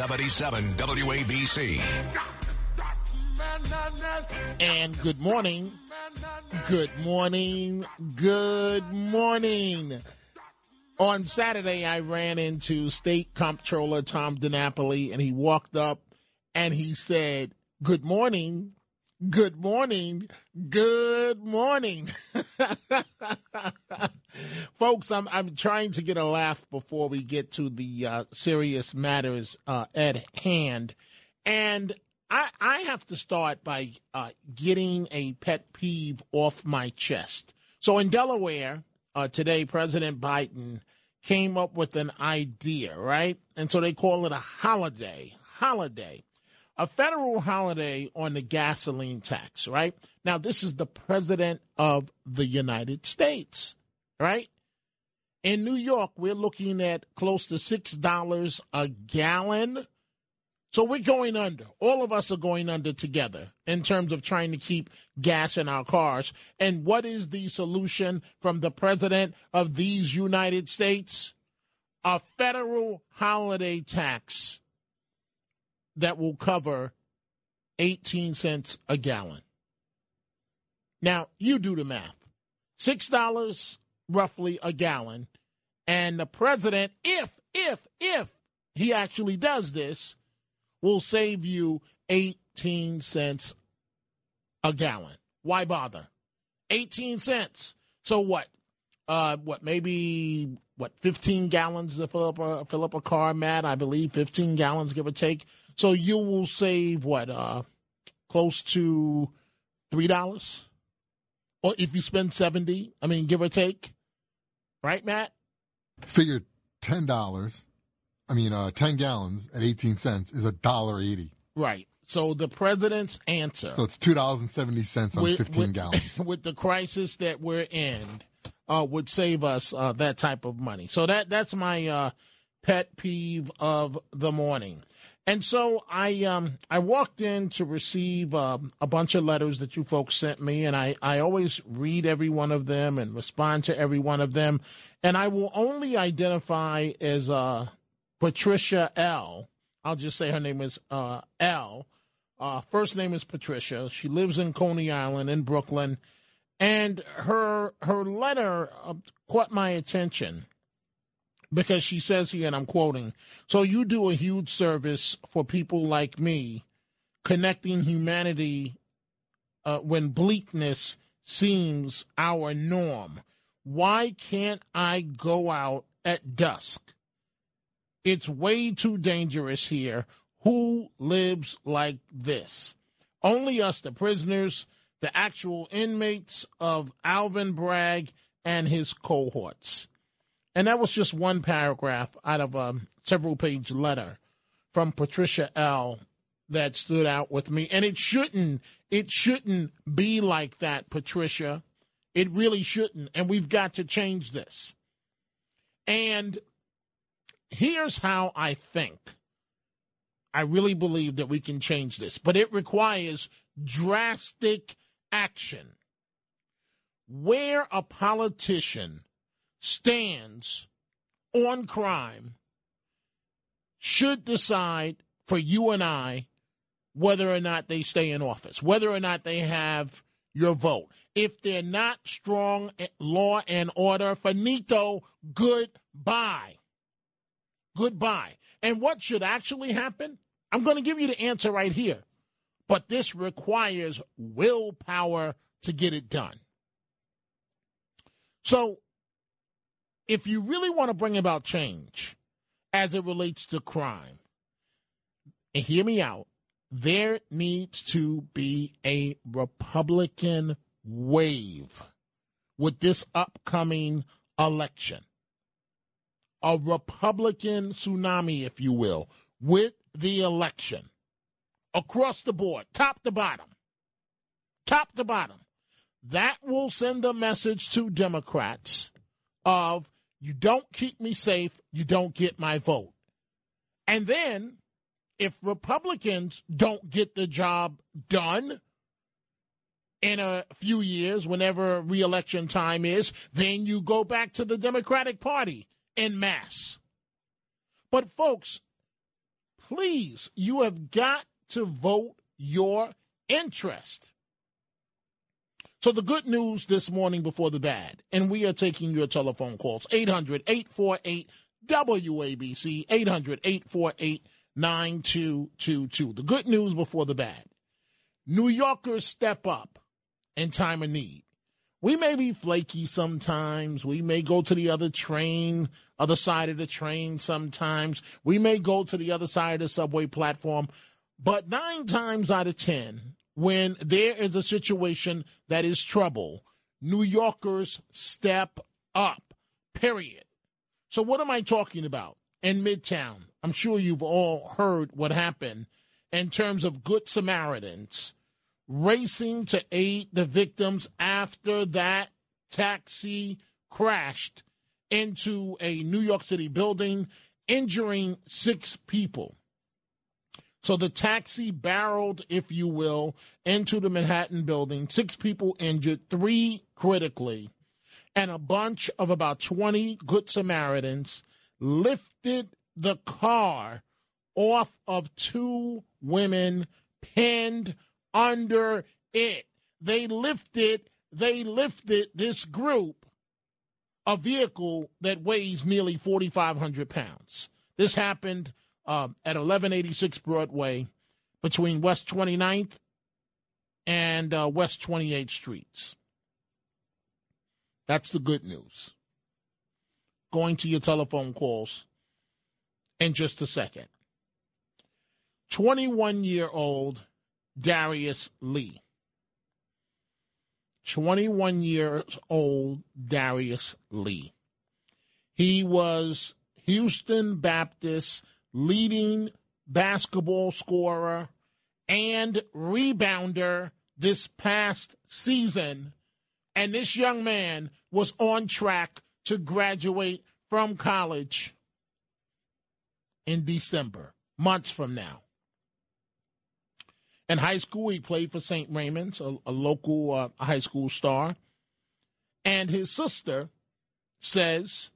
77 WABC. And good morning. Good morning. Good morning. On Saturday, I ran into State Comptroller Tom DiNapoli, and he walked up and he said, Good morning. Good morning. Good morning. Folks, I'm I'm trying to get a laugh before we get to the uh, serious matters uh, at hand. And I, I have to start by uh, getting a pet peeve off my chest. So in Delaware, uh, today, President Biden came up with an idea, right? And so they call it a holiday, holiday, a federal holiday on the gasoline tax, right? Now, this is the president of the United States, right? In New York, we're looking at close to $6 a gallon so we're going under. All of us are going under together in terms of trying to keep gas in our cars. And what is the solution from the president of these United States? A federal holiday tax that will cover 18 cents a gallon. Now, you do the math. $6 roughly a gallon. And the president, if, if, if he actually does this, will save you 18 cents a gallon. Why bother? 18 cents. So what? Uh, what, maybe, what, 15 gallons to fill up a, fill up a car, Matt? I believe 15 gallons, give or take. So you will save, what, uh, close to $3? Or if you spend 70, I mean, give or take. Right, Matt? Figured $10 I mean, uh, 10 gallons at 18 cents is a dollar eighty. Right. So the president's answer. So it's two dollars and seventy cents on with, fifteen with, gallons. With the crisis that we're in, uh, would save us uh, that type of money. So that that's my uh, pet peeve of the morning. And so I um, I walked in to receive um, a bunch of letters that you folks sent me, and I, I always read every one of them and respond to every one of them. And I will only identify as uh, Patricia L. I'll just say her name is uh, L. Uh, first name is Patricia. She lives in Coney Island in Brooklyn, and her her letter uh, caught my attention because she says here, and I'm quoting: "So you do a huge service for people like me, connecting humanity uh, when bleakness seems our norm. Why can't I go out at dusk?" It's way too dangerous here. Who lives like this? Only us, the prisoners, the actual inmates of Alvin Bragg and his cohorts. And that was just one paragraph out of a several page letter from Patricia L that stood out with me. And it shouldn't, it shouldn't be like that, Patricia. It really shouldn't. And we've got to change this. And here's how I think. I really believe that we can change this, but it requires drastic action. Where a politician stands on crime should decide for you and I whether or not they stay in office, whether or not they have your vote. If they're not strong eh, law and order, finito, goodbye goodbye. And what should actually happen? I'm going to give you the answer right here. But this requires willpower to get it done. So, if you really want to bring about change as it relates to crime, and hear me out, there needs to be a Republican wave with this upcoming election. A Republican tsunami, if you will, with the election. Across the board, top to bottom, top to bottom, that will send a message to Democrats of you don't keep me safe, you don't get my vote. And then if Republicans don't get the job done in a few years, whenever reelection time is, then you go back to the Democratic Party in mass. But, folks, please, you have got to vote your interest. So, the good news this morning before the bad, and we are taking your telephone calls 800 848 WABC, 800 848 9222. The good news before the bad. New Yorkers step up in time of need. We may be flaky sometimes. We may go to the other train, other side of the train sometimes. We may go to the other side of the subway platform. But nine times out of 10, when there is a situation that is trouble, New Yorkers step up, period. So, what am I talking about in Midtown? I'm sure you've all heard what happened in terms of Good Samaritans racing to aid the victims after that taxi crashed into a New York City building, injuring six people. So the taxi barreled, if you will, into the Manhattan building. Six people injured, three critically, and a bunch of about 20 Good Samaritans lifted the car off of two women pinned under it. They lifted, they lifted this group a vehicle that weighs nearly 4,500 pounds. This happened um, at 1186 Broadway between West 29th and uh, West 28th Streets. That's the good news. Going to your telephone calls in just a second. 21 year old Darius Lee. 21 years old Darius Lee. He was Houston Baptist leading basketball scorer and rebounder this past season. And this young man was on track to graduate from college in December, months from now. In high school, he played for St. Raymond's, a, a local uh, high school star. And his sister says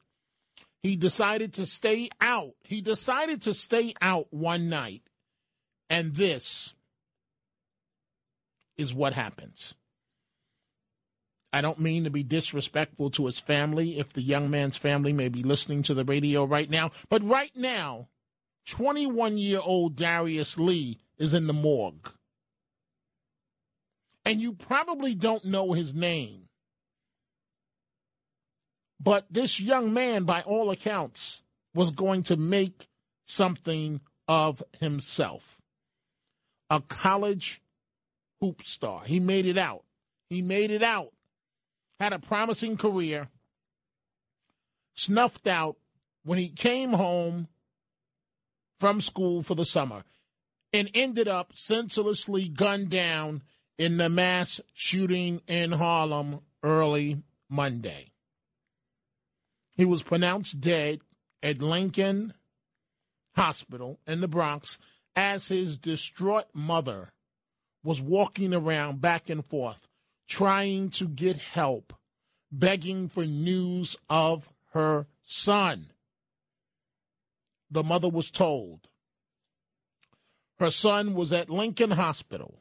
he decided to stay out. He decided to stay out one night. And this is what happens. I don't mean to be disrespectful to his family if the young man's family may be listening to the radio right now. But right now, 21 year old Darius Lee is in the morgue and you probably don't know his name. But this young man, by all accounts, was going to make something of himself. A college hoop star. He made it out. He made it out. Had a promising career. Snuffed out when he came home from school for the summer and ended up senselessly gunned down in the mass shooting in Harlem early Monday. He was pronounced dead at Lincoln Hospital in the Bronx as his distraught mother was walking around back and forth trying to get help, begging for news of her son. The mother was told her son was at Lincoln Hospital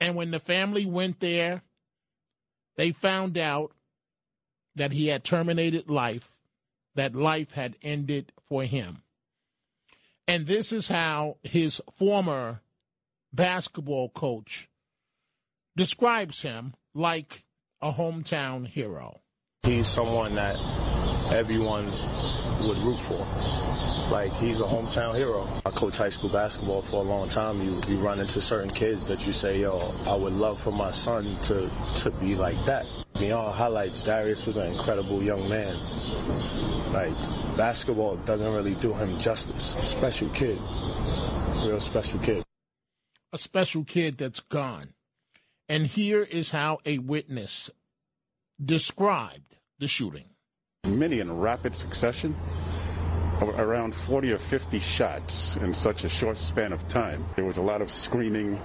and when the family went there, they found out that he had terminated life, that life had ended for him. And this is how his former basketball coach describes him like a hometown hero. He's someone that everyone would root for. Like he's a hometown hero. I coach high school basketball for a long time. You you run into certain kids that you say, yo, I would love for my son to to be like that. Beyond highlights, Darius was an incredible young man. Like basketball doesn't really do him justice. A special kid, real special kid. A special kid that's gone. And here is how a witness described the shooting. Many in rapid succession, around 40 or 50 shots in such a short span of time. There was a lot of screaming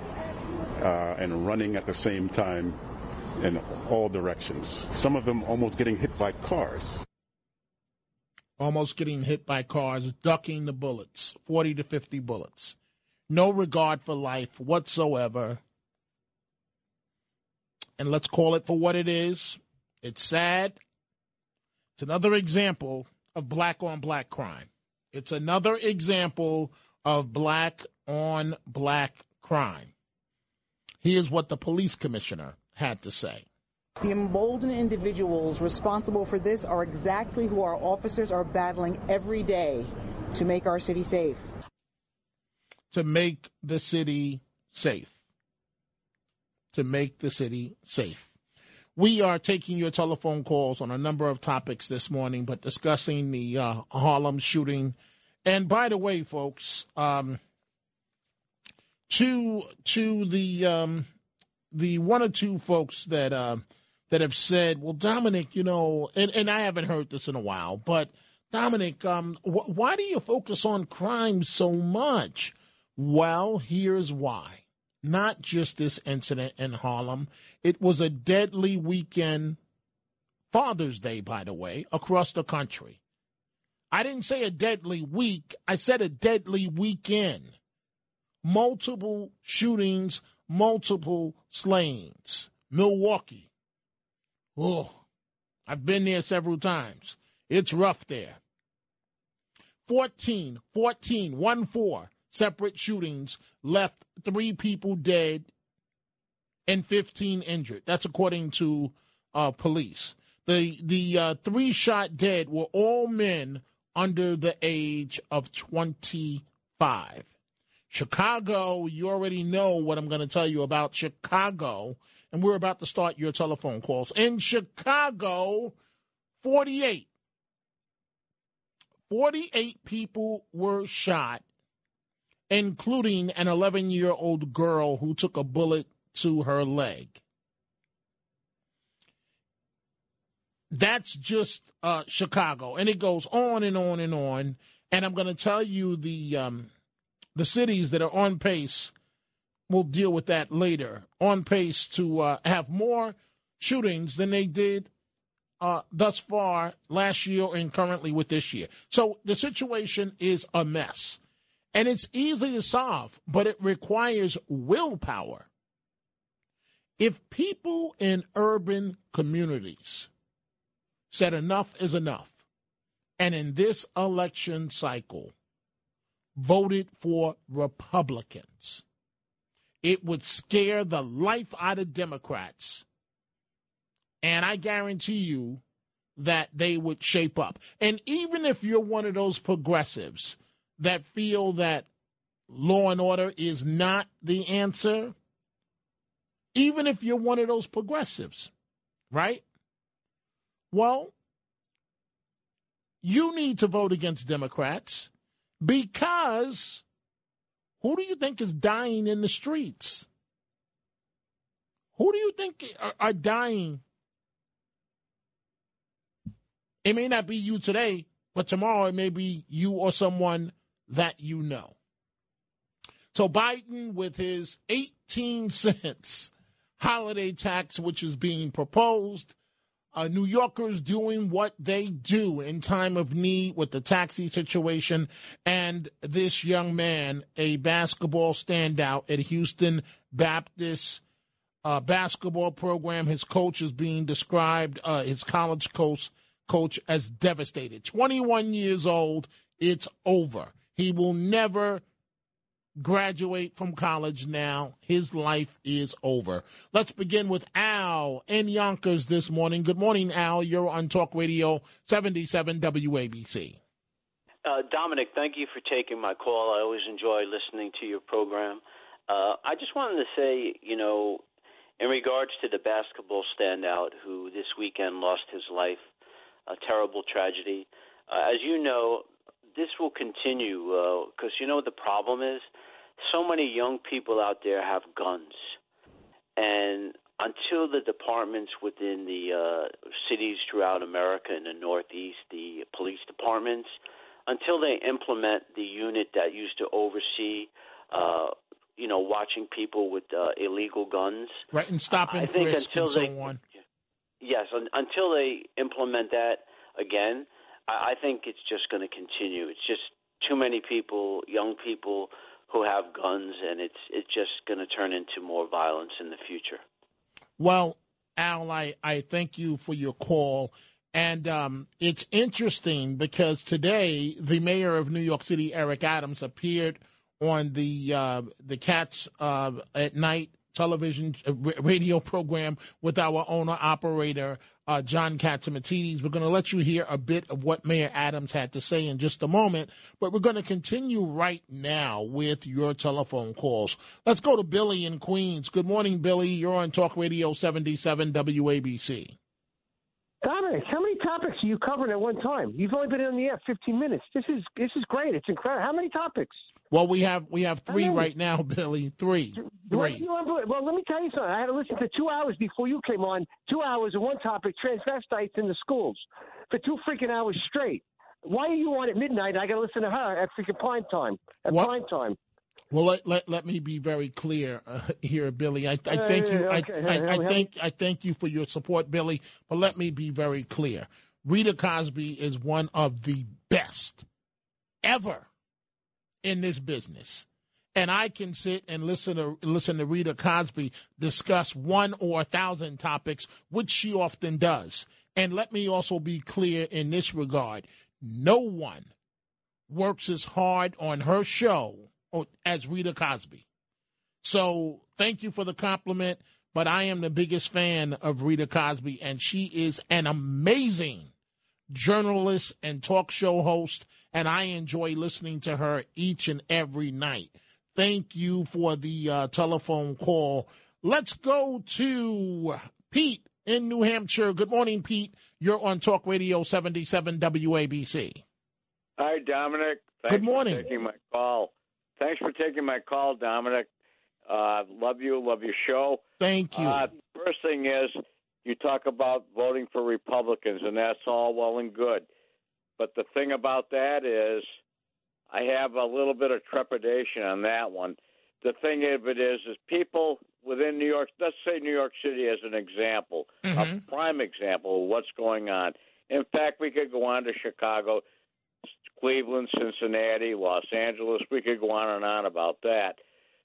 uh, and running at the same time in all directions. Some of them almost getting hit by cars. Almost getting hit by cars, ducking the bullets, 40 to 50 bullets. No regard for life whatsoever. And let's call it for what it is. It's sad. It's another example of black on black crime. It's another example of black on black crime. Here's what the police commissioner had to say. The emboldened individuals responsible for this are exactly who our officers are battling every day to make our city safe. To make the city safe. To make the city safe. We are taking your telephone calls on a number of topics this morning, but discussing the uh, Harlem shooting. And by the way, folks, um, to to the um, the one or two folks that uh, that have said, "Well, Dominic, you know," and, and I haven't heard this in a while, but Dominic, um, wh- why do you focus on crime so much? Well, here's why. Not just this incident in Harlem. It was a deadly weekend, Father's Day, by the way, across the country. I didn't say a deadly week. I said a deadly weekend. Multiple shootings, multiple slayings. Milwaukee. Oh, I've been there several times. It's rough there. 14, 14, 1 4 separate shootings left three people dead and 15 injured. That's according to uh, police. The the uh, three shot dead were all men under the age of 25. Chicago, you already know what I'm going to tell you about Chicago, and we're about to start your telephone calls. In Chicago, 48. 48 people were shot, including an 11 year old girl who took a bullet to her leg. That's just uh, Chicago, and it goes on and on and on. And I'm going to tell you the um, the cities that are on pace. We'll deal with that later. On pace to uh, have more shootings than they did uh, thus far last year and currently with this year. So the situation is a mess, and it's easy to solve, but it requires willpower. If people in urban communities said enough is enough. And in this election cycle, voted for Republicans. It would scare the life out of Democrats. And I guarantee you that they would shape up. And even if you're one of those progressives that feel that law and order is not the answer, even if you're one of those progressives, right? Well, you need to vote against Democrats because who do you think is dying in the streets? Who do you think are, dying? It may not be you today, but tomorrow it may be you or someone that you know. So Biden, with his 18 cents holiday tax, which is being proposed, uh, New Yorkers doing what they do in time of need with the taxi situation, and this young man, a basketball standout at Houston Baptist uh, basketball program. His coach is being described, uh, his college coach, coach, as devastated. 21 years old, it's over. He will never graduate from college now. His life is over. Let's begin with Al in Yonkers this morning. Good morning, Al. You're on Talk Radio 77 WABC. Uh, Dominic, thank you for taking my call. I always enjoy listening to your program. Uh, I just wanted to say, you know, in regards to the basketball standout who this weekend lost his life, a terrible tragedy. uh, as you know, this will continue because uh, you know what the problem is. So many young people out there have guns, and until the departments within the uh, cities throughout America in the Northeast, the police departments, until they implement the unit that used to oversee, uh, you know, watching people with uh, illegal guns, right, and stopping I think until and so they, on. Yes, un, until they implement that again, I, I think it's just going to continue. It's just too many people, young people, who have guns, and it's it's just going to turn into more violence in the future. Well, Al, I, I thank you for your call. And um, it's interesting because today the mayor of New York City, Eric Adams, appeared on the uh, the Cats uh, at Night television uh, radio program with our owner operator uh, John Catsimatidis. We're going to let you hear a bit of what Mayor Adams had to say in just a moment, but we're going to continue right now with your telephone calls. Let's go to Billy in Queens. Good morning, Billy. You're on Talk Radio 77 WABC. Dominic, how many topics are you covering at one time? You've only been on the air 15 minutes. This is this is great. It's incredible. How many topics? Well, we have we have three right now, Billy. Three, three. Well, let me tell you something. I had to listen to two hours before you came on. Two hours of one topic: transvestites in the schools, for two freaking hours straight. Why are you on at midnight? I got to listen to her at freaking prime time. At what? prime time. Well, let, let, let me be very clear uh, here, Billy. I, I thank you. I, I, I thank I thank you for your support, Billy. But let me be very clear. Rita Cosby is one of the best ever in this business. And I can sit and listen to listen to Rita Cosby discuss one or a thousand topics, which she often does. And let me also be clear in this regard: no one works as hard on her show oh, as Rita Cosby. So thank you for the compliment, but I am the biggest fan of Rita Cosby, and she is an amazing journalist and talk show host, and I enjoy listening to her each and every night. Thank you for the uh, telephone call. Let's go to Pete in New Hampshire. Good morning, Pete. You're on Talk Radio 77 WABC. Hi, Dominic. Thanks Good morning. For taking my call. Thanks for taking my call, Dominic. Uh, love you. Love your show. Thank you. Uh, first thing is, you talk about voting for Republicans, and that's all well and good. But the thing about that is, I have a little bit of trepidation on that one. The thing of it is, is people within New York, let's say New York City as an example, mm-hmm. a prime example of what's going on. In fact, we could go on to Chicago. Cleveland, Cincinnati, Los Angeles. We could go on and on about that.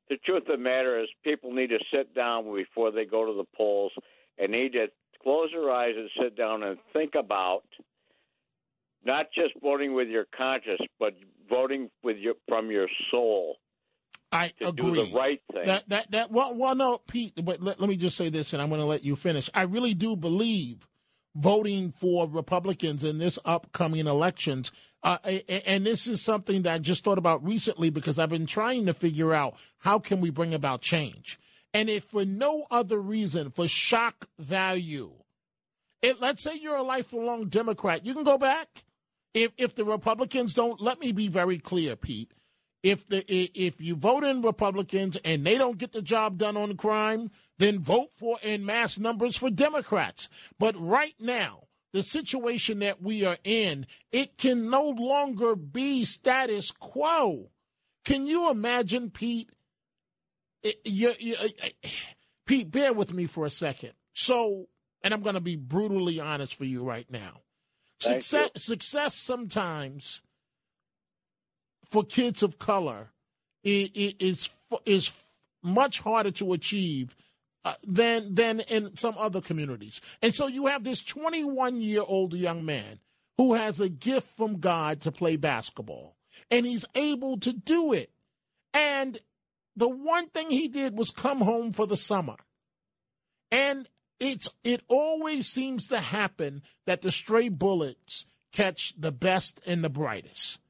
The truth of the matter is, people need to sit down before they go to the polls and need to close their eyes and sit down and think about not just voting with your conscience, but voting with your from your soul. I to agree. Do the right thing. That that that. Well, well, no, Pete. But let, let me just say this, and I'm going to let you finish. I really do believe voting for Republicans in this upcoming elections uh, and this is something that I just thought about recently because I've been trying to figure out how can we bring about change. And if for no other reason, for shock value, it, let's say you're a lifelong Democrat, you can go back. If if the Republicans don't, let me be very clear, Pete. If the if you vote in Republicans and they don't get the job done on crime, then vote for in mass numbers for Democrats. But right now, the situation that we are in, it can no longer be status quo. Can you imagine, Pete? You, you, Pete, bear with me for a second. So, and I'm going to be brutally honest for you right now. Success, success sometimes for kids of color is is much harder to achieve uh, than than in some other communities. And so you have this 21 year old young man who has a gift from God to play basketball, and he's able to do it. And the one thing he did was come home for the summer, and it's it always seems to happen that the stray bullets catch the best and the brightest.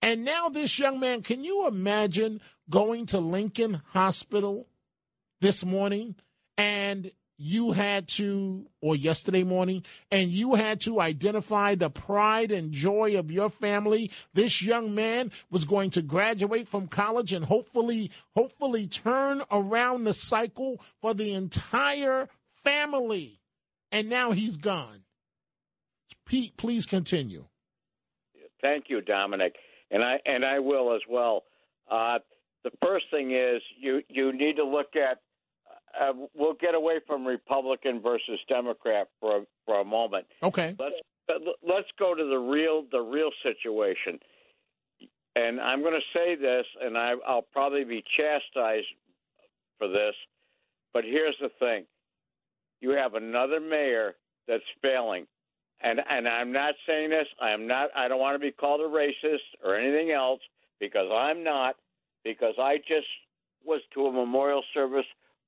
And now this young man, can you imagine going to Lincoln Hospital this morning and you had to, or yesterday morning, and you had to identify the pride and joy of your family. This young man was going to graduate from college and hopefully, hopefully turn around the cycle for the entire family. And now he's gone. Pete, please continue. Thank you, Dominic, and I and I will as well. Uh, the first thing is you you need to look at uh, we'll get away from Republican versus Democrat for a, for a moment. Okay. Let's let's go to the real the real situation. And I'm going to say this, and I, I'll probably be chastised for this, but here's the thing: you have another mayor that's failing, and and I'm not saying this. I'm not. I don't want to be called a racist or anything else because I'm not. Because I just was to a memorial service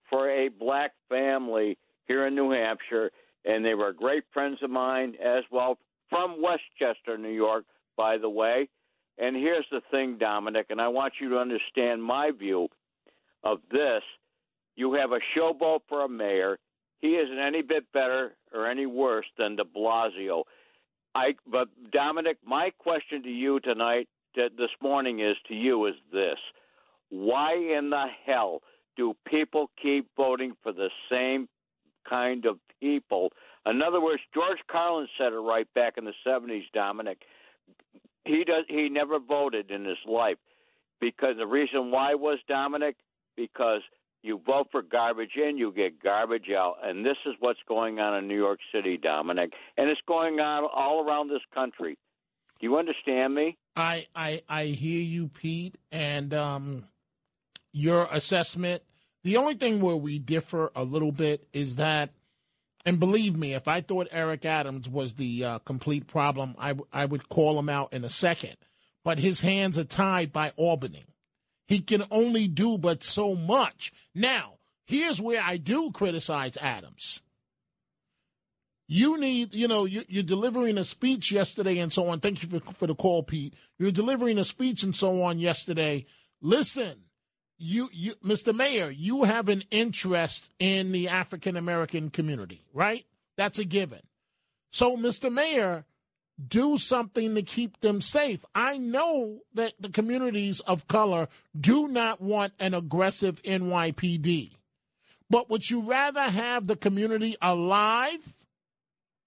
for a black family here in New Hampshire, and they were great friends of mine as well from Westchester, New York, by the way. And here's the thing, Dominic, and I want you to understand my view of this. You have a showboat for a mayor. He isn't any bit better or any worse than De Blasio. I, but Dominic, my question to you tonight, this morning, is to you is this: Why in the hell? do people keep voting for the same kind of people? In other words, George Carlin said it right back in the 70s, Dominic. He does he never voted in his life because the reason why was Dominic because you vote for garbage in, you get garbage out. And this is what's going on in New York City, Dominic. And it's going on all around this country. Do you understand me? I I, I hear you, Pete, and um, your assessment. The only thing where we differ a little bit is that, and believe me, if I thought Eric Adams was the uh, complete problem, I, w- I would call him out in a second. But his hands are tied by Albany. He can only do but so much. Now, here's where I do criticize Adams. You need, you know, you, are delivering a speech yesterday and so on. Thank you for, for the call, Pete. You're delivering a speech and so on yesterday. Listen, you, you, Mr. Mayor, you have an interest in the African American community, right? That's a given. So, Mr. Mayor, do something to keep them safe. I know that the communities of color do not want an aggressive NYPD. But would you rather have the community alive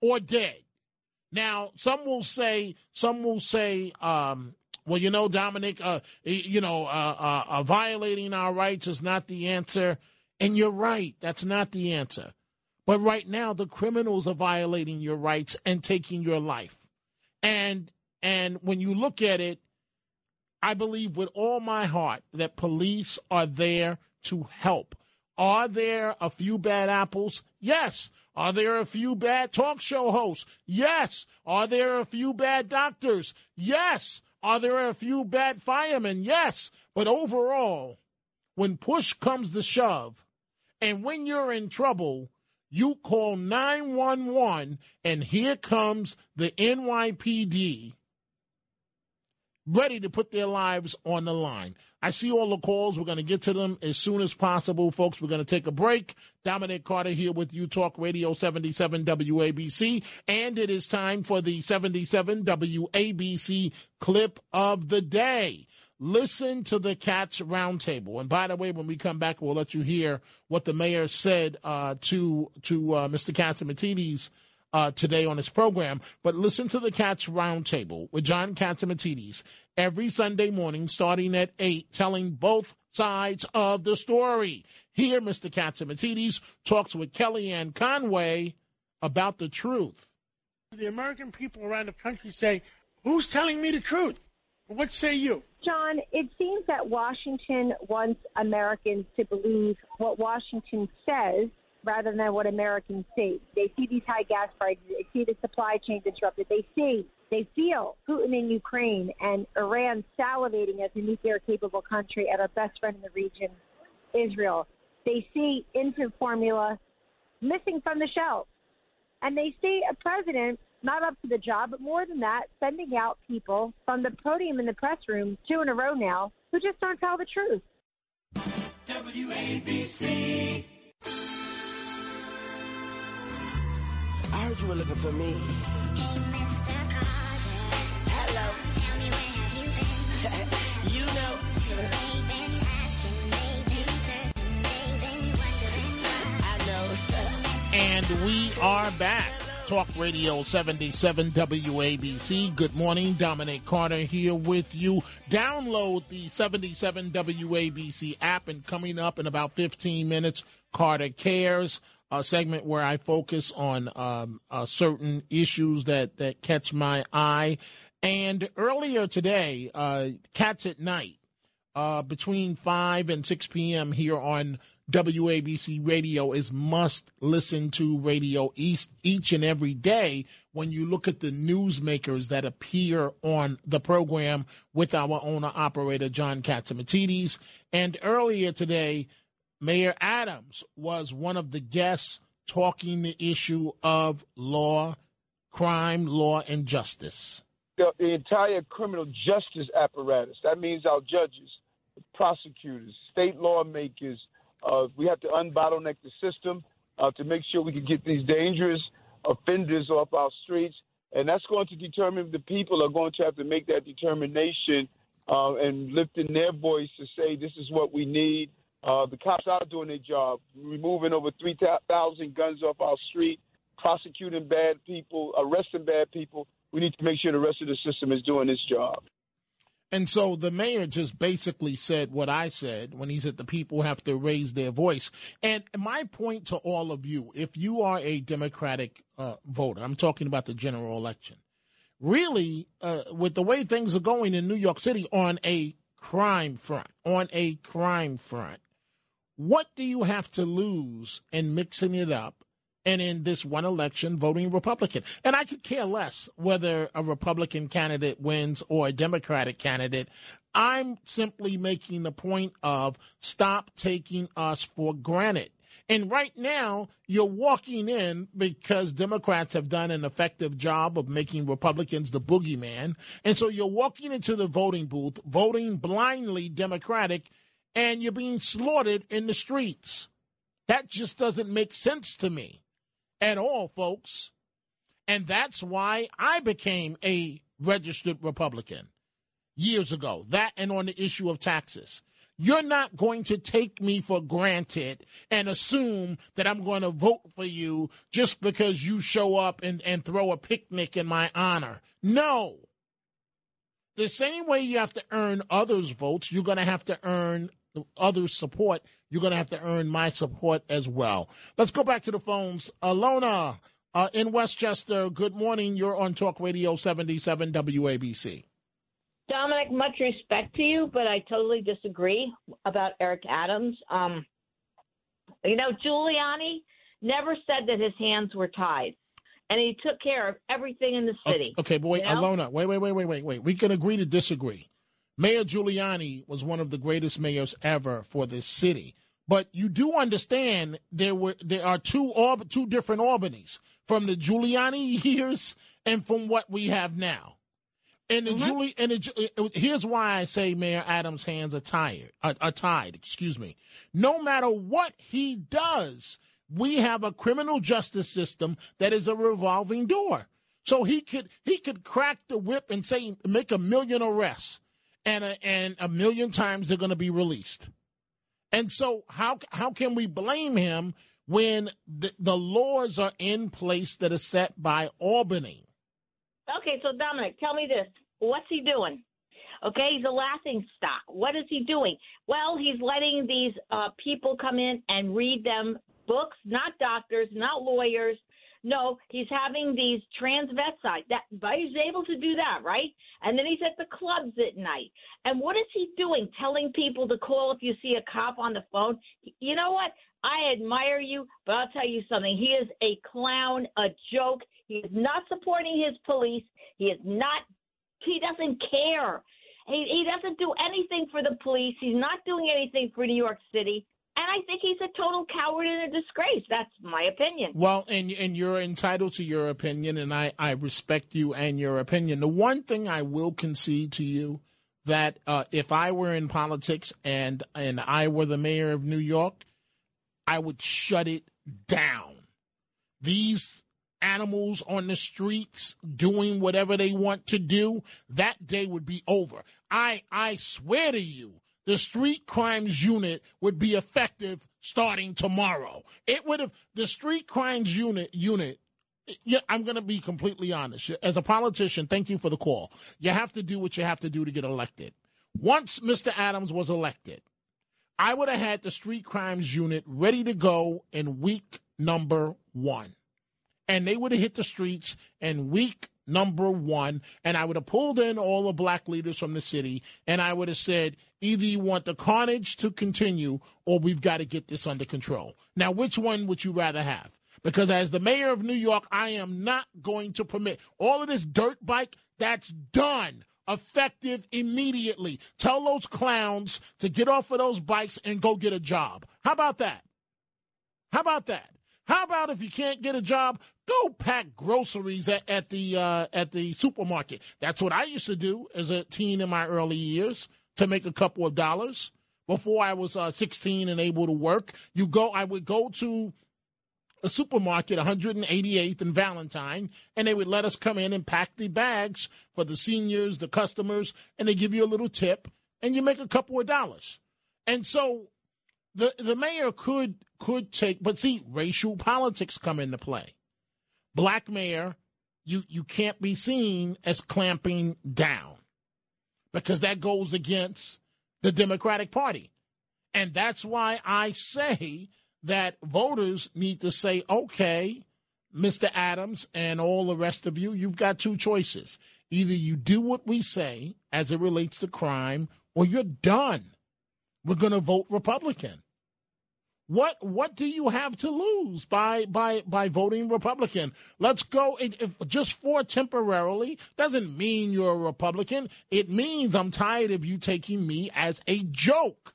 or dead? Now, some will say, some will say, um, well, you know, Dominic, uh, you know, uh, uh, uh, violating our rights is not the answer. And you're right. That's not the answer. But right now, the criminals are violating your rights and taking your life. And and when you look at it, I believe with all my heart that police are there to help. Are there a few bad apples? Yes. Are there a few bad talk show hosts? Yes. Are there a few bad doctors? Yes. Are there a few bad firemen? Yes. But overall, when push comes to shove, and when you're in trouble, you call 911, and here comes the NYPD ready to put their lives on the line. I see all the calls. We're going to get to them as soon as possible, folks. We're going to take a break. Dominic Carter here with you, Talk Radio 77 WABC. And it is time for the 77 WABC clip of the day. Listen to the Cats Roundtable. And by the way, when we come back, we'll let you hear what the mayor said uh, to to uh, Mr. Catsimatidis uh, today on his program. But listen to the Cats Roundtable with John Catsimatidis every Sunday morning starting at 8, telling both sides of the story. Here, Mr. Catsimatidis talks with Kellyanne Conway about the truth. The American people around the country say, Who's telling me the truth? What say you? John, it seems that Washington wants Americans to believe what Washington says rather than what Americans see. They see these high gas prices, they see the supply chain disrupted, they see, they feel Putin in Ukraine and Iran salivating as a nuclear capable country and our best friend in the region, Israel. They see infant formula missing from the shelves. And they see a president not up to the job, but more than that, sending out people from the podium in the press room, two in a row now, who just don't tell the truth. WABC. I heard you were looking for me. Hello. you know. I know. And we are back. Talk Radio 77 WABC. Good morning. Dominic Carter here with you. Download the 77 WABC app, and coming up in about 15 minutes, Carter Cares, a segment where I focus on um, uh, certain issues that, that catch my eye. And earlier today, uh, Cats at Night, uh, between 5 and 6 p.m. here on WABC radio is must listen to radio east each and every day when you look at the newsmakers that appear on the program with our owner operator John Catsimatidis. And earlier today, Mayor Adams was one of the guests talking the issue of law, crime, law, and justice. The, the entire criminal justice apparatus. That means our judges, prosecutors, state lawmakers, uh, we have to unbottleneck the system uh, to make sure we can get these dangerous offenders off our streets. And that's going to determine the people are going to have to make that determination uh, and lifting their voice to say this is what we need. Uh, the cops are doing their job, removing over 3,000 guns off our street, prosecuting bad people, arresting bad people. We need to make sure the rest of the system is doing its job. And so the mayor just basically said what I said when he said the people have to raise their voice. And my point to all of you, if you are a Democratic uh, voter, I'm talking about the general election, really, uh, with the way things are going in New York City on a crime front, on a crime front, what do you have to lose in mixing it up and in this one election voting Republican. And I could care less whether a Republican candidate wins or a Democratic candidate. I'm simply making the point of stop taking us for granted. And right now, you're walking in because Democrats have done an effective job of making Republicans the boogeyman. And so you're walking into the voting booth, voting blindly Democratic, and you're being slaughtered in the streets. That just doesn't make sense to me at all, folks. And that's why I became a registered Republican years ago. That and on the issue of taxes. You're not going to take me for granted and assume that I'm going to vote for you just because you show up and, and throw a picnic in my honor. No. The same way you have to earn others' votes, you're going to have to earn others' support you're going to have to earn my support as well. Let's go back to the phones. Alona uh, in Westchester, good morning. You're on Talk Radio 77 WABC. Dominic, much respect to you, but I totally disagree about Eric Adams. Um, you know, Giuliani never said that his hands were tied, and he took care of everything in the city. Okay, okay but wait, you know? Alona, wait, wait, wait, wait, wait, wait. We can agree to disagree. Mayor Giuliani was one of the greatest mayors ever for this city. But you do understand there were there are two two different Albany's from the Giuliani years and from what we have now. And the mm-hmm. Julie and the, uh, here's why I say Mayor Adams' hands are tired, are, are tied. Excuse me. No matter what he does, we have a criminal justice system that is a revolving door. So he could he could crack the whip and say make a million arrests and a, and a million times they're going to be released. And so how how can we blame him when the, the laws are in place that are set by Albany? Okay, so Dominic, tell me this: what's he doing? Okay, he's a laughing stock. What is he doing? Well, he's letting these uh, people come in and read them books, not doctors, not lawyers, no, he's having these transvestites. That but he's able to do that, right? And then he's at the clubs at night. And what is he doing? Telling people to call if you see a cop on the phone. You know what? I admire you, but I'll tell you something. He is a clown, a joke. He is not supporting his police. He is not. He doesn't care. He, he doesn't do anything for the police. He's not doing anything for New York City and I think he's a total coward and a disgrace. That's my opinion. Well, and and you're entitled to your opinion, and I I respect you and your opinion. The one thing I will concede to you that uh, if I were in politics and and I were the mayor of New York, I would shut it down. These animals on the streets doing whatever they want to do, that day would be over. I I swear to you, the street crimes unit would be effective starting tomorrow. It would have the street crimes unit unit yeah, I'm going to be completely honest. As a politician, thank you for the call. You have to do what you have to do to get elected. Once Mr. Adams was elected, I would have had the street crimes unit ready to go in week number one. And they would have hit the streets in week number one. And I would have pulled in all the black leaders from the city. And I would have said, either you want the carnage to continue or we've got to get this under control. Now, which one would you rather have? Because as the mayor of New York, I am not going to permit all of this dirt bike that's done effective immediately. Tell those clowns to get off of those bikes and go get a job. How about that? How about that? How about if you can't get a job, go pack groceries at, at the uh, at the supermarket. That's what I used to do as a teen in my early years to make a couple of dollars. Before I was uh, 16 and able to work, you go. I would go to a supermarket, 188th and Valentine, and they would let us come in and pack the bags for the seniors, the customers, and they give you a little tip, and you make a couple of dollars. And so the the mayor could could take, but see, racial politics come into play. Black mayor, you you can't be seen as clamping down because that goes against the Democratic Party. And that's why I say that voters need to say, okay, Mr. Adams and all the rest of you, you've got two choices. Either you do what we say as it relates to crime, or you're done. We're going to vote Republican. What what do you have to lose by by by voting Republican? Let's go. Just for temporarily doesn't mean you're a Republican. It means I'm tired of you taking me as a joke.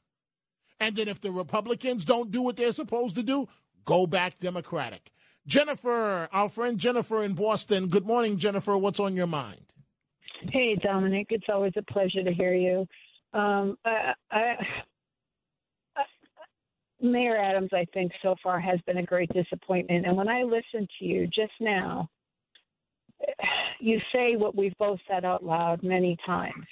And then if the Republicans don't do what they're supposed to do, go back Democratic. Jennifer, our friend Jennifer in Boston. Good morning, Jennifer. What's on your mind? Hey, Dominic. It's always a pleasure to hear you. Um, I, I, Mayor Adams, I think, so far has been a great disappointment. And when I listened to you just now, you say what we've both said out loud many times.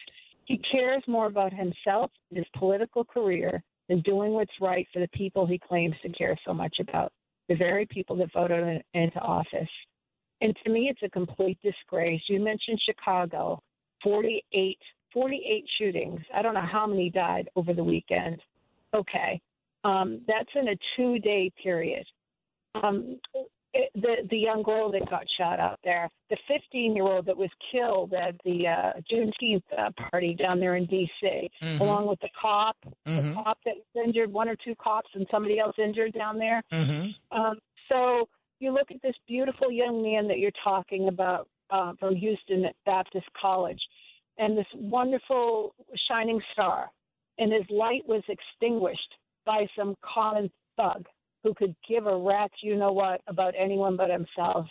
He cares more about himself, and his political career, than doing what's right for the people he claims to care so much about, the very people that voted him into office. And to me, it's a complete disgrace. You mentioned Chicago, 48, 48 shootings. I don't know how many died over the weekend. Okay. Um, that's in a two day period. Um, it, the the young girl that got shot out there, the 15 year old that was killed at the uh, Juneteenth uh, party down there in D.C., Mhm. along with the cop, Mhm. the cop that was injured, one or two cops, and somebody else injured down there. Mm-hmm. Um, so you look at this beautiful young man that you're talking about uh, from Houston Baptist College, and this wonderful shining star, and his light was extinguished by some common thug who could give a rat's you know what about anyone but himself.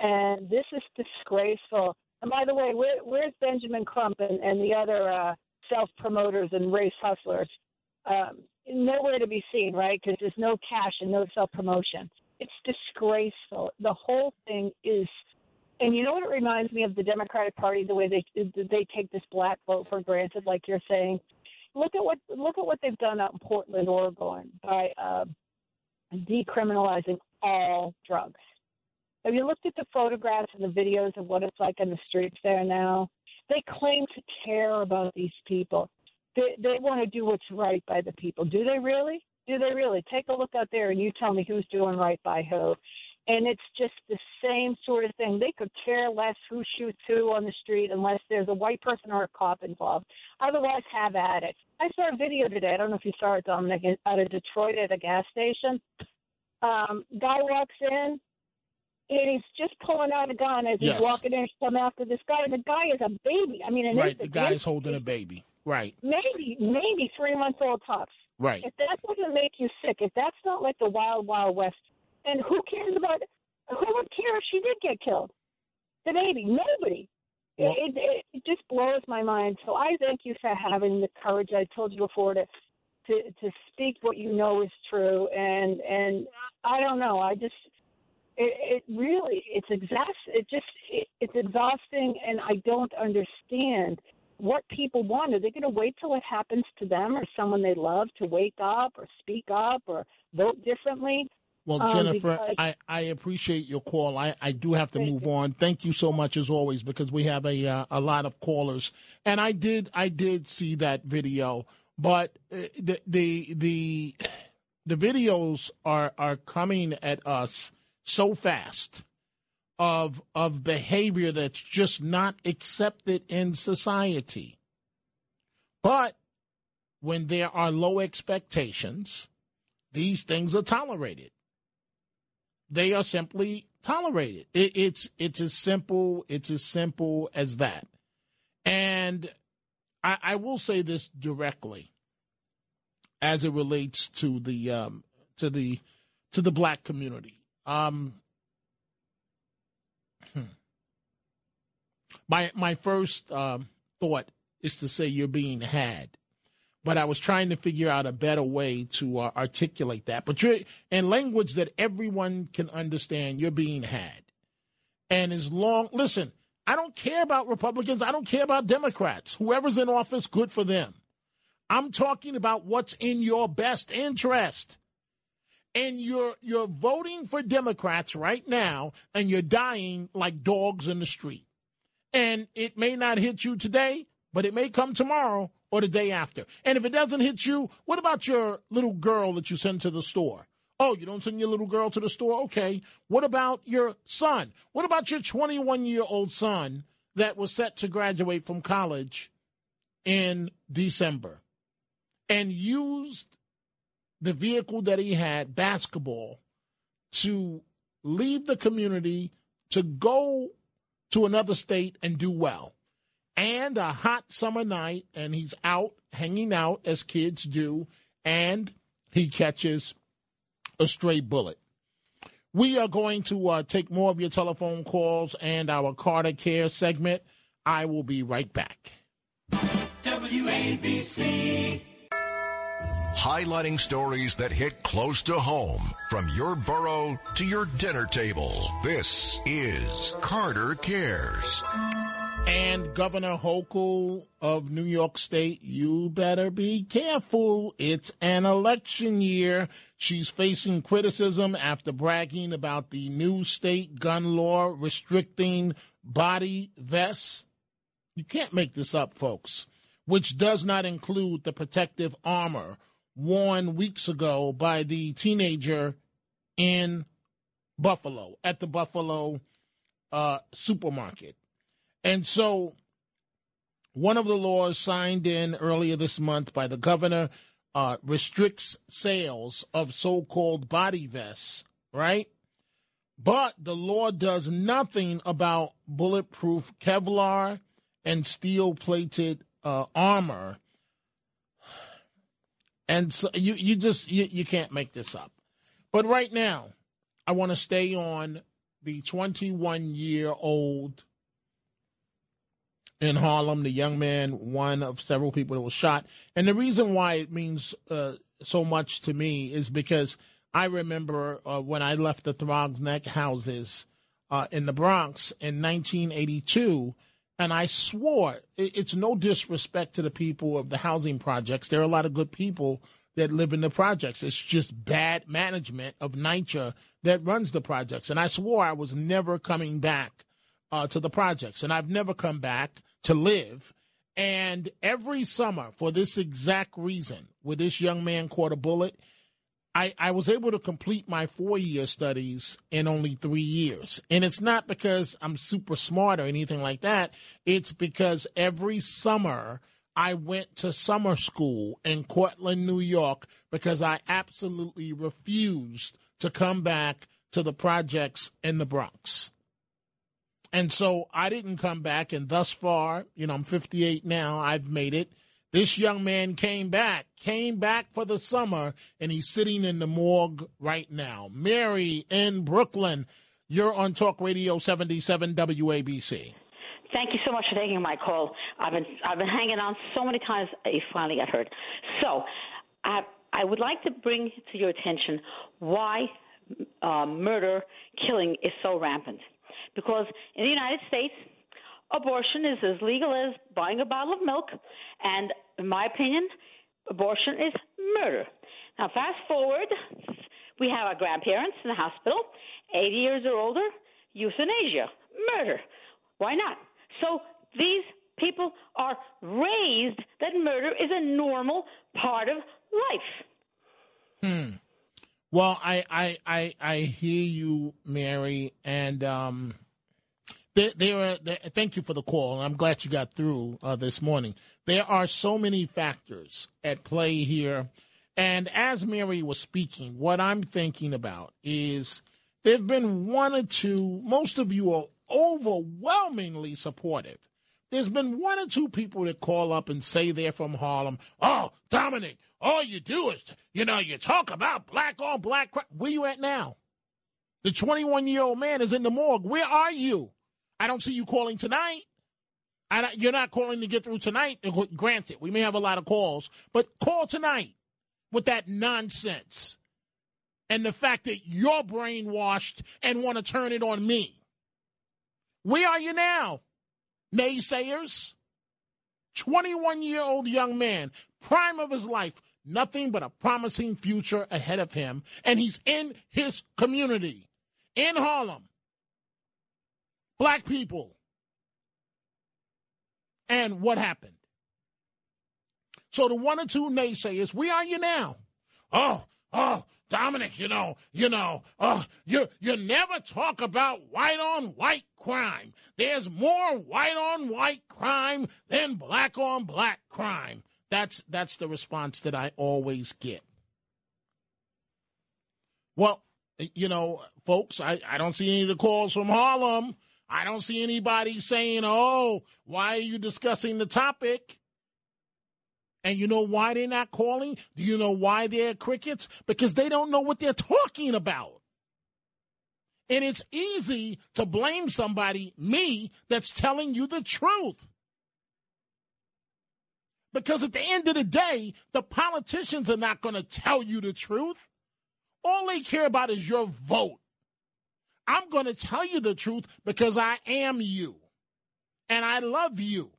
And this is disgraceful. And by the way, where, where's Benjamin Crump and, and the other uh, self promoters and race hustlers? Um, nowhere to be seen, right? Because there's no cash and no self promotion. It's disgraceful. The whole thing is, and you know what it reminds me of the Democratic Party, the way they they take this black vote for granted, like you're saying. Look at what look at what they've done out in Portland, Oregon, by uh, decriminalizing all drugs. Have you looked at the photographs and the videos of what it's like in the streets there now? They claim to care about these people. They they want to do what's right by the people. Do they really? Do they really? Take a look out there and you tell me who's doing right by who. And it's just the same sort of thing. They could care less who shoots who on the street unless there's a white person or a cop involved. Otherwise, have at it. I saw a video today. I don't know if you saw it, Dominic, out of Detroit at a gas station. Um, guy walks in, and he's just pulling out a gun as Yes. he's walking in to come after this guy. And the guy is a baby. I mean, an Right. The guy's holding a baby. Right. maybe maybe three months old tops. Right. If that doesn't make you sick, if that's not like the wild wild west, and who cares about? Who would care if she did get killed? The baby. Nobody. Well- it, it, it just blows my mind. So I thank you for having the courage I told you before to to to speak what you know is true. And and I don't know. I just It, it really, it's exhaust. It just, it, it's exhausting, and I don't understand what people want. Are they going to wait till it happens to them or someone they love to wake up or speak up or vote differently? Well, Um, Jennifer, because- I, I appreciate your call. I, I do have to move on. Thank you so much as always because we have a uh, a lot of callers, and I did I did see that video, but uh, the the the the videos are are coming at us so fast of of behavior that's just not accepted in society. But when there are low expectations, these things are tolerated they are simply tolerated. It, it's it's as simple it's as simple as that. And I, I will say this directly, as it relates to the um, to the to the black community. Um, hmm. my my first um, thought is to say you're being had but I was trying to figure out a better way to uh, articulate that. But you're in language that everyone can understand. You're being had, and as long listen, I don't care about Republicans. I don't care about Democrats. Whoever's in office, good for them. I'm talking about what's in your best interest. And you're you're voting for Democrats right now, and you're dying like dogs in the street. And it may not hit you today, but it may come tomorrow or the day after. And if it doesn't hit you, what about your little girl that you send to the store? Oh, you don't send your little girl to the store? Okay. What about your son? What about your 21 year old son that was set to graduate from college in December and used the vehicle that he had, basketball, to leave the community to go to another state and do well? And a hot summer night, and he's out hanging out as kids do, and he catches a stray bullet. We are going to uh, take more of your telephone calls and our Carter Care segment. I will be right back. WABC. Highlighting stories that hit close to home from your borough to your dinner table. This is Carter Cares. And Governor Hochul of New York State, you better be careful. It's an election year. She's facing criticism after bragging about the new state gun law restricting body vests. You can't make this up, folks, which does not include the protective armor worn weeks ago by the teenager in Buffalo, at the Buffalo uh, supermarket. And so, one of the laws signed in earlier this month by the governor uh, restricts sales of so called body vests, right? But the law does nothing about bulletproof Kevlar and steel plated uh, armor. And so you, you just you, you can't make this up. But right now, I want to stay on the 21 year old in Harlem, the young man, one of several people that was shot. And the reason why it means uh, so much to me is because I remember uh, when I left the Throgs Neck houses uh, in the Bronx in 1982, and I swore it, it's no disrespect to the people of the housing projects. There are a lot of good people that live in the projects. It's just bad management of NYCHA that runs the projects. And I swore I was never coming back uh, to the projects, and I've never come back to live. And every summer, for this exact reason, where this young man caught a bullet, I, I was able to complete my four year studies in only three years. And it's not because I'm super smart or anything like that. It's because every summer I went to summer school in Cortland, New York, because I absolutely refused to come back to the projects in the Bronx. And so I didn't come back. And thus far, you know, I'm 58 now. I've made it. This young man came back, came back for the summer, and he's sitting in the morgue right now. Mary in Brooklyn, you're on Talk Radio 77 WABC. Thank you so much for taking my call. I've been I've been hanging on so many times. You finally got heard. So, I I would like to bring to your attention why uh, murder, killing is so rampant. Because in the United States, abortion is as legal as buying a bottle of milk, and in my opinion, abortion is murder. Now, fast forward, we have our grandparents in the hospital, 80 years or older, euthanasia, murder. Why not? So these people are raised that murder is a normal part of life. Hmm. Well, I I I, I hear you, Mary, and um, there, there are. There, thank you for the call, and I'm glad you got through uh, this morning. There are so many factors at play here, and as Mary was speaking, what I'm thinking about is there've been one or two. Most of you are overwhelmingly supportive. There's been one or two people that call up and say they're from Harlem. Oh, Dominic, all you do is, you know, you talk about black on black crime. Where you at now? The 21 year old man is in the morgue. Where are you? I don't see you calling tonight. Don't, you're not calling to get through tonight. Granted, we may have a lot of calls, but call tonight with that nonsense and the fact that you're brainwashed and want to turn it on me. Where are you now? Naysayers? 21 year old young man, prime of his life, nothing but a promising future ahead of him, and he's in his community, in Harlem. Black people. And what happened? So the one or two naysayers, we are you now? Oh, oh, Dominic, you know, you know, uh, you you never talk about white on white crime. There's more white on white crime than black on black crime. That's that's the response that I always get. Well, you know, folks, I, I don't see any of the calls from Harlem. I don't see anybody saying, "Oh, why are you discussing the topic?" And you know why they're not calling? Do you know why they're crickets? Because they don't know what they're talking about. And it's easy to blame somebody, me, that's telling you the truth. Because at the end of the day, the politicians are not going to tell you the truth. All they care about is your vote. I'm going to tell you the truth because I am you. And I love you.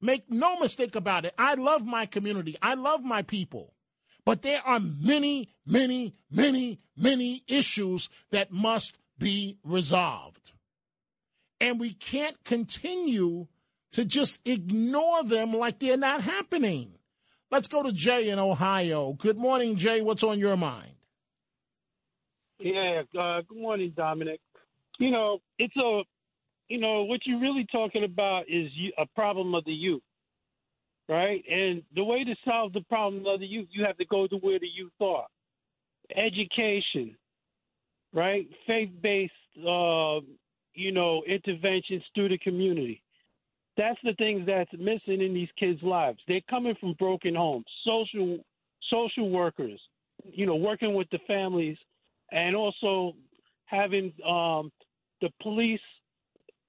Make no mistake about it. I love my community. I love my people. But there are many, many, many, many issues that must be resolved. And we can't continue to just ignore them like they're not happening. Let's go to Jay in Ohio. Good morning, Jay. What's on your mind? Yeah, uh, good morning, Dominic. You know, it's a, you know, what you're really talking about is a problem of the youth, right? And the way to solve the problem of the youth, you have to go to where the youth are. Education, right? Faith-based, uh, you know, interventions through the community. That's the things that's missing in these kids' lives. They're coming from broken homes. Social, social workers, you know, working with the families and also having um, the police,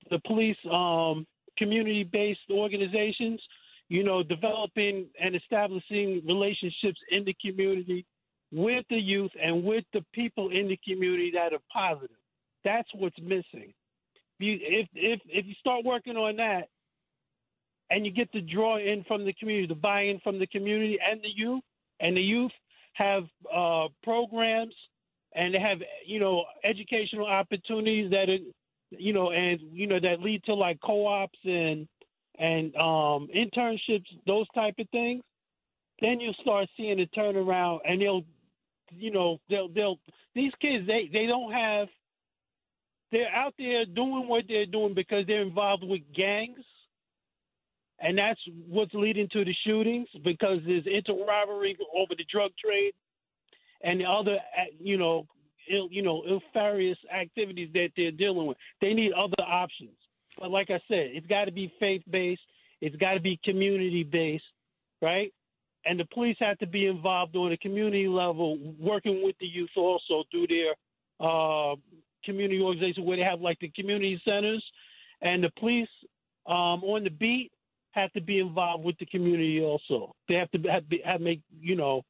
the police um, community-based organizations, you know, developing and establishing relationships in the community with the youth and with the people in the community that are positive. That's what's missing. If if if you start working on that, and you get the draw in from the community, the buy-in from the community and the youth, and the youth have uh, programs and they have you know educational opportunities that are, you know and you know that lead to like co-ops and and um internships those type of things then you'll start seeing a turnaround and they'll you know they'll they'll these kids they they don't have they're out there doing what they're doing because they're involved with gangs. And that's what's leading to the shootings because there's inter-robbery over the drug trade and the other, uh, you know, Ill, you know, nefarious activities that they're dealing with. They need other options. But like I said, it's got to be faith based. It's got to be community based, right? And the police have to be involved on a community level, working with the youth also through their uh, community organization where they have like the community centers, and the police um, on the beat have to be involved with the community also. They have to have, have make you know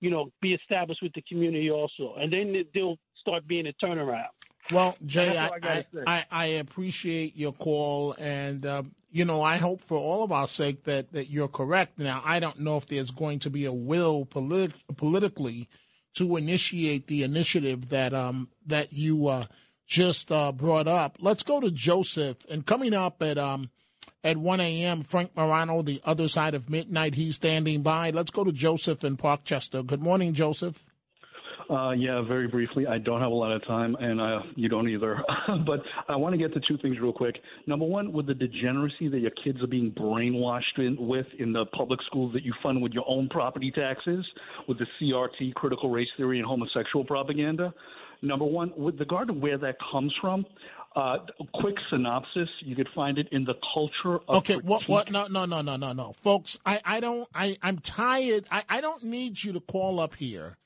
you know, be established with the community also, and then they'll start being a turnaround. Well, Jay, I, I. I, I, appreciate your call, and um, you know, I hope for all of our sake that that you're correct. Now, I don't know if there's going to be a will polit- politically to initiate the initiative that um that you uh, just uh, brought up. Let's go to Joseph, and coming up at um at 1 a.m. Frank Morano, the other side of midnight, he's standing by. Let's go to Joseph in Parkchester. Good morning, Joseph. Uh, yeah, very briefly. I don't have a lot of time, and uh, you don't either. but I want to get to two things real quick. Number one, with the degeneracy that your kids are being brainwashed in, with in the public schools that you fund with your own property taxes, with the CRT, critical race theory, and homosexual propaganda. Number one, with regard to where that comes from, uh, a quick synopsis. You could find it in the culture of Okay, what what no no no no no no. Folks, I, I don't I, I'm tired. I, I don't need you to call up here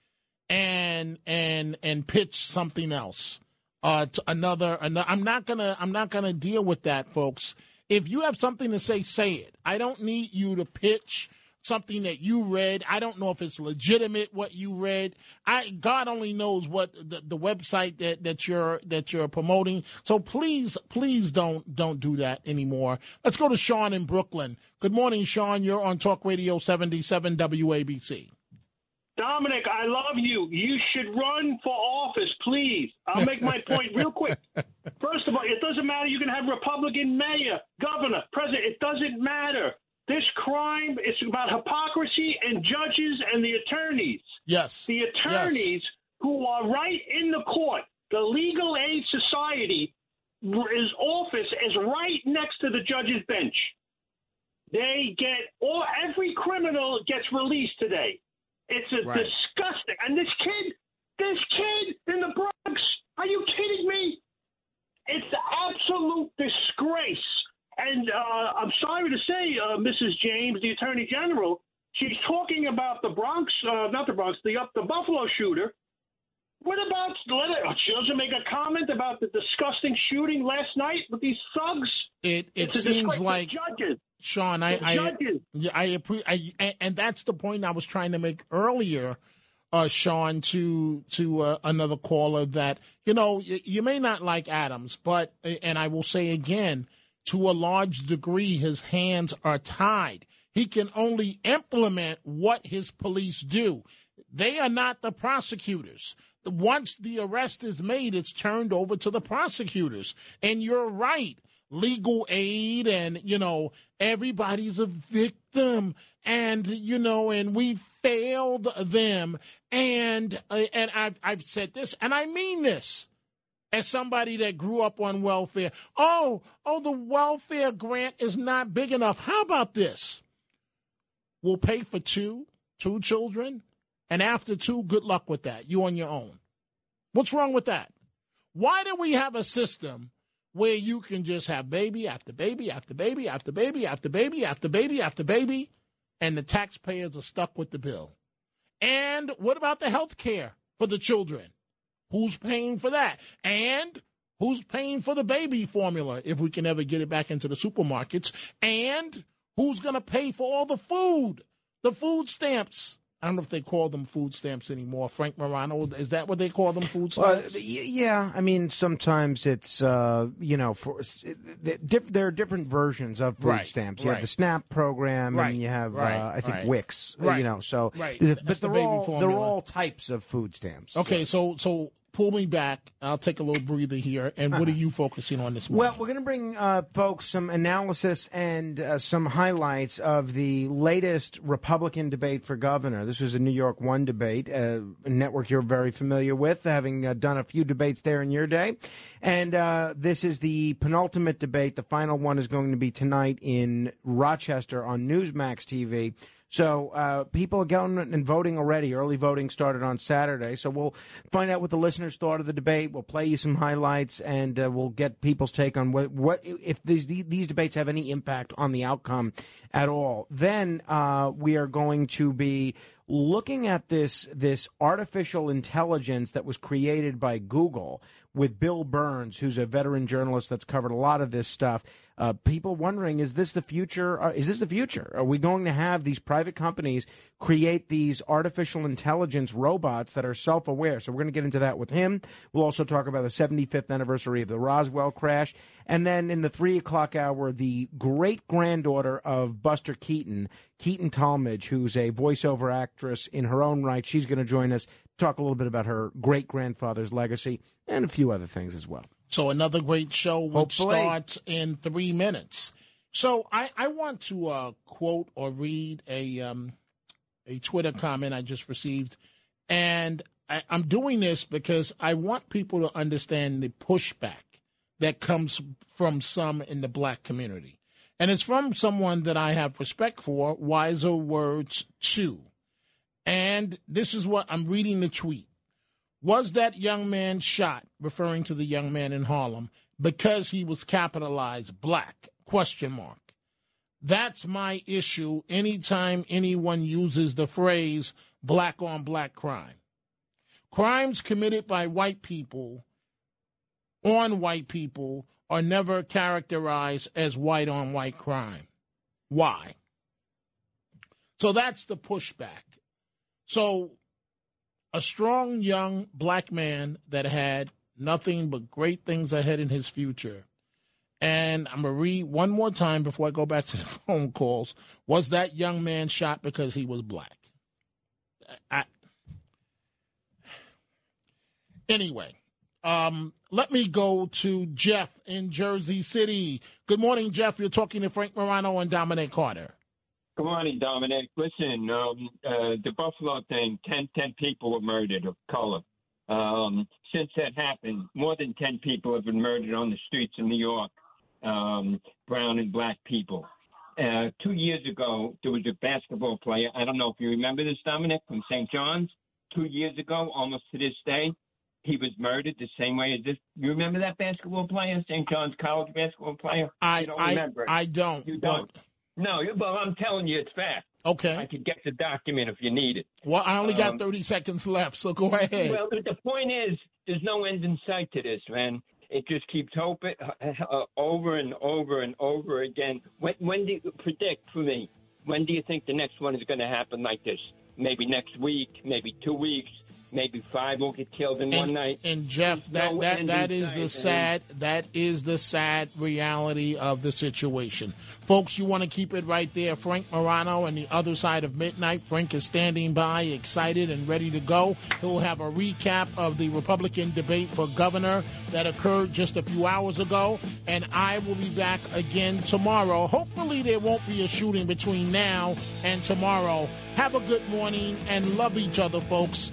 and and and pitch something else. Uh to another, another I'm not gonna I'm not gonna deal with that, folks. If you have something to say, say it. I don't need you to pitch something that you read. I don't know if it's legitimate what you read. I God only knows what the, the website that, that you're that you're promoting. So please, please don't don't do that anymore. Let's go to Sean in Brooklyn. Good morning, Sean. You're on Talk Radio 77 WABC. Dominic, I love you. You should run for office, please. I'll make my point real quick. First of all, it doesn't matter. You can have Republican mayor, governor, president. It doesn't matter. This crime is about hypocrisy and judges and the attorneys. Yes. The attorneys who are right in the court. The Legal Aid Society, his office is right next to the judge's bench. They get all every criminal gets released today. It's a Right. disgusting. And this kid, this kid in the Bronx, are you kidding me? It's the absolute disgrace. And uh, I'm sorry to say, uh, Mrs. James, the Attorney General, she's talking about the Bronx, uh, not the Bronx, the up the Buffalo shooter. What about let her, she doesn't make a comment about the disgusting shooting last night with these thugs? It it It's seems like judges. Sean, I I, judges. I appreciate, I, and- that's the point I was trying to make earlier, uh, Sean, to to uh, another caller that you know y- you may not like Adams, but and I will say again, to a large degree, his hands are tied. He can only implement what his police do. They are not the prosecutors. Once the arrest is made, it's turned over to the prosecutors. And you're right. Legal aid and, you know, everybody's a victim and, you know, and we failed them. And, uh, and I've, I've said this and I mean this as somebody that grew up on welfare. Oh, oh, the welfare grant is not big enough. How about this? We'll pay for two, two children, and after two, good luck with that. You on your own. What's wrong with that? Why do we have a system where you can just have baby after baby after baby after baby after baby after baby after baby, and the taxpayers are stuck with the bill? And what about the health care for the children? Who's paying for that? And who's paying for the baby formula if we can ever get it back into the supermarkets? And who's going to pay for all the food, the food stamps? I don't know if they call them food stamps anymore. Frank Morano, is that what they call them, food stamps? y- yeah, I mean, sometimes it's uh, you know, for there are different versions of food Right, stamps. You have the SNAP program, Right, and you have right, uh, I think right. WIC. uh, Right, You know, so right. but the they're all they're all types of food stamps. Okay, so so pull me back. I'll take a little breather here. And what are you focusing on this morning? Well, we're going to bring uh, folks some analysis and uh, some highlights of the latest Republican debate for governor. This was a New York One debate, uh, a network you're very familiar with, having uh, done a few debates there in your day. And uh, this is the penultimate debate. The final one is going to be tonight in Rochester on Newsmax TV. So uh, people are going and voting already. Early voting started on Saturday. So we'll find out what the listeners thought of the debate. We'll play you some highlights, and uh, we'll get people's take on what, what if these these debates have any impact on the outcome at all. Then uh, we are going to be looking at this this artificial intelligence that was created by Google with Bill Burns, who's a veteran journalist that's covered a lot of this stuff. Uh, people wondering, is this the future? Uh, is this the future? Are we going to have these private companies create these artificial intelligence robots that are self-aware? So we're going to get into that with him. We'll also talk about the 75th anniversary of the Roswell crash. And then in the three o'clock hour, the great granddaughter of Buster Keaton, Keaton Talmadge, who's a voiceover actress in her own right, she's going to join us, talk a little bit about her great grandfather's legacy and a few other things as well. So another great show which Hopefully. starts in three minutes. So I, I want to uh, quote or read a um, a Twitter comment I just received, and I, I'm doing this because I want people to understand the pushback that comes from some in the black community, and it's from someone that I have respect for. Wiser words too, and this is what I'm reading the tweet. Was that young man shot, referring to the young man in Harlem, because he was capitalized black? Question mark. That's my issue anytime anyone uses the phrase black on black crime. Crimes committed by white people on white people are never characterized as white on white crime. Why? So that's the pushback. So a strong young black man that had nothing but great things ahead in his future. And I'm going to read one more time before I go back to the phone calls. Was that young man shot because he was black? I, anyway, um, let me go to Jeff in Jersey City. Good morning, Jeff. You're talking to Frank Morano and Dominic Carter. Good morning, Dominic. Listen, um, uh, the Buffalo thing, 10, 10 people were murdered of color. Um, since that happened, more than 10 people have been murdered on the streets of New York, um, brown and black people. Uh, two years ago, there was a basketball player. I don't know if you remember this, Dominic, from St. John's. Two years ago, almost to this day, he was murdered the same way as this. You remember that basketball player, St. John's College basketball player? I you don't I, remember. it. I don't. You don't. No, but I'm telling you, it's fact. Okay. I could get the document if you need it. Well, I only got Um, 30 seconds left, so go ahead. Well, the point is, there's no end in sight to this, man. It just keeps hoping uh, over and over and over again. When, when do you predict for me? When do you think the next one is going to happen like this? Maybe next week, maybe two weeks, maybe five will get killed in one night. And Jeff, that no that that is the sad that is the sad reality of the situation. Folks, you want to keep it right there. Frank Morano and the other side of midnight. Frank is standing by, excited and ready to go. He'll have a recap of the Republican debate for governor that occurred just a few hours ago, and I will be back again tomorrow. Hopefully, there won't be a shooting between now and tomorrow. Have a good morning and love each other, folks.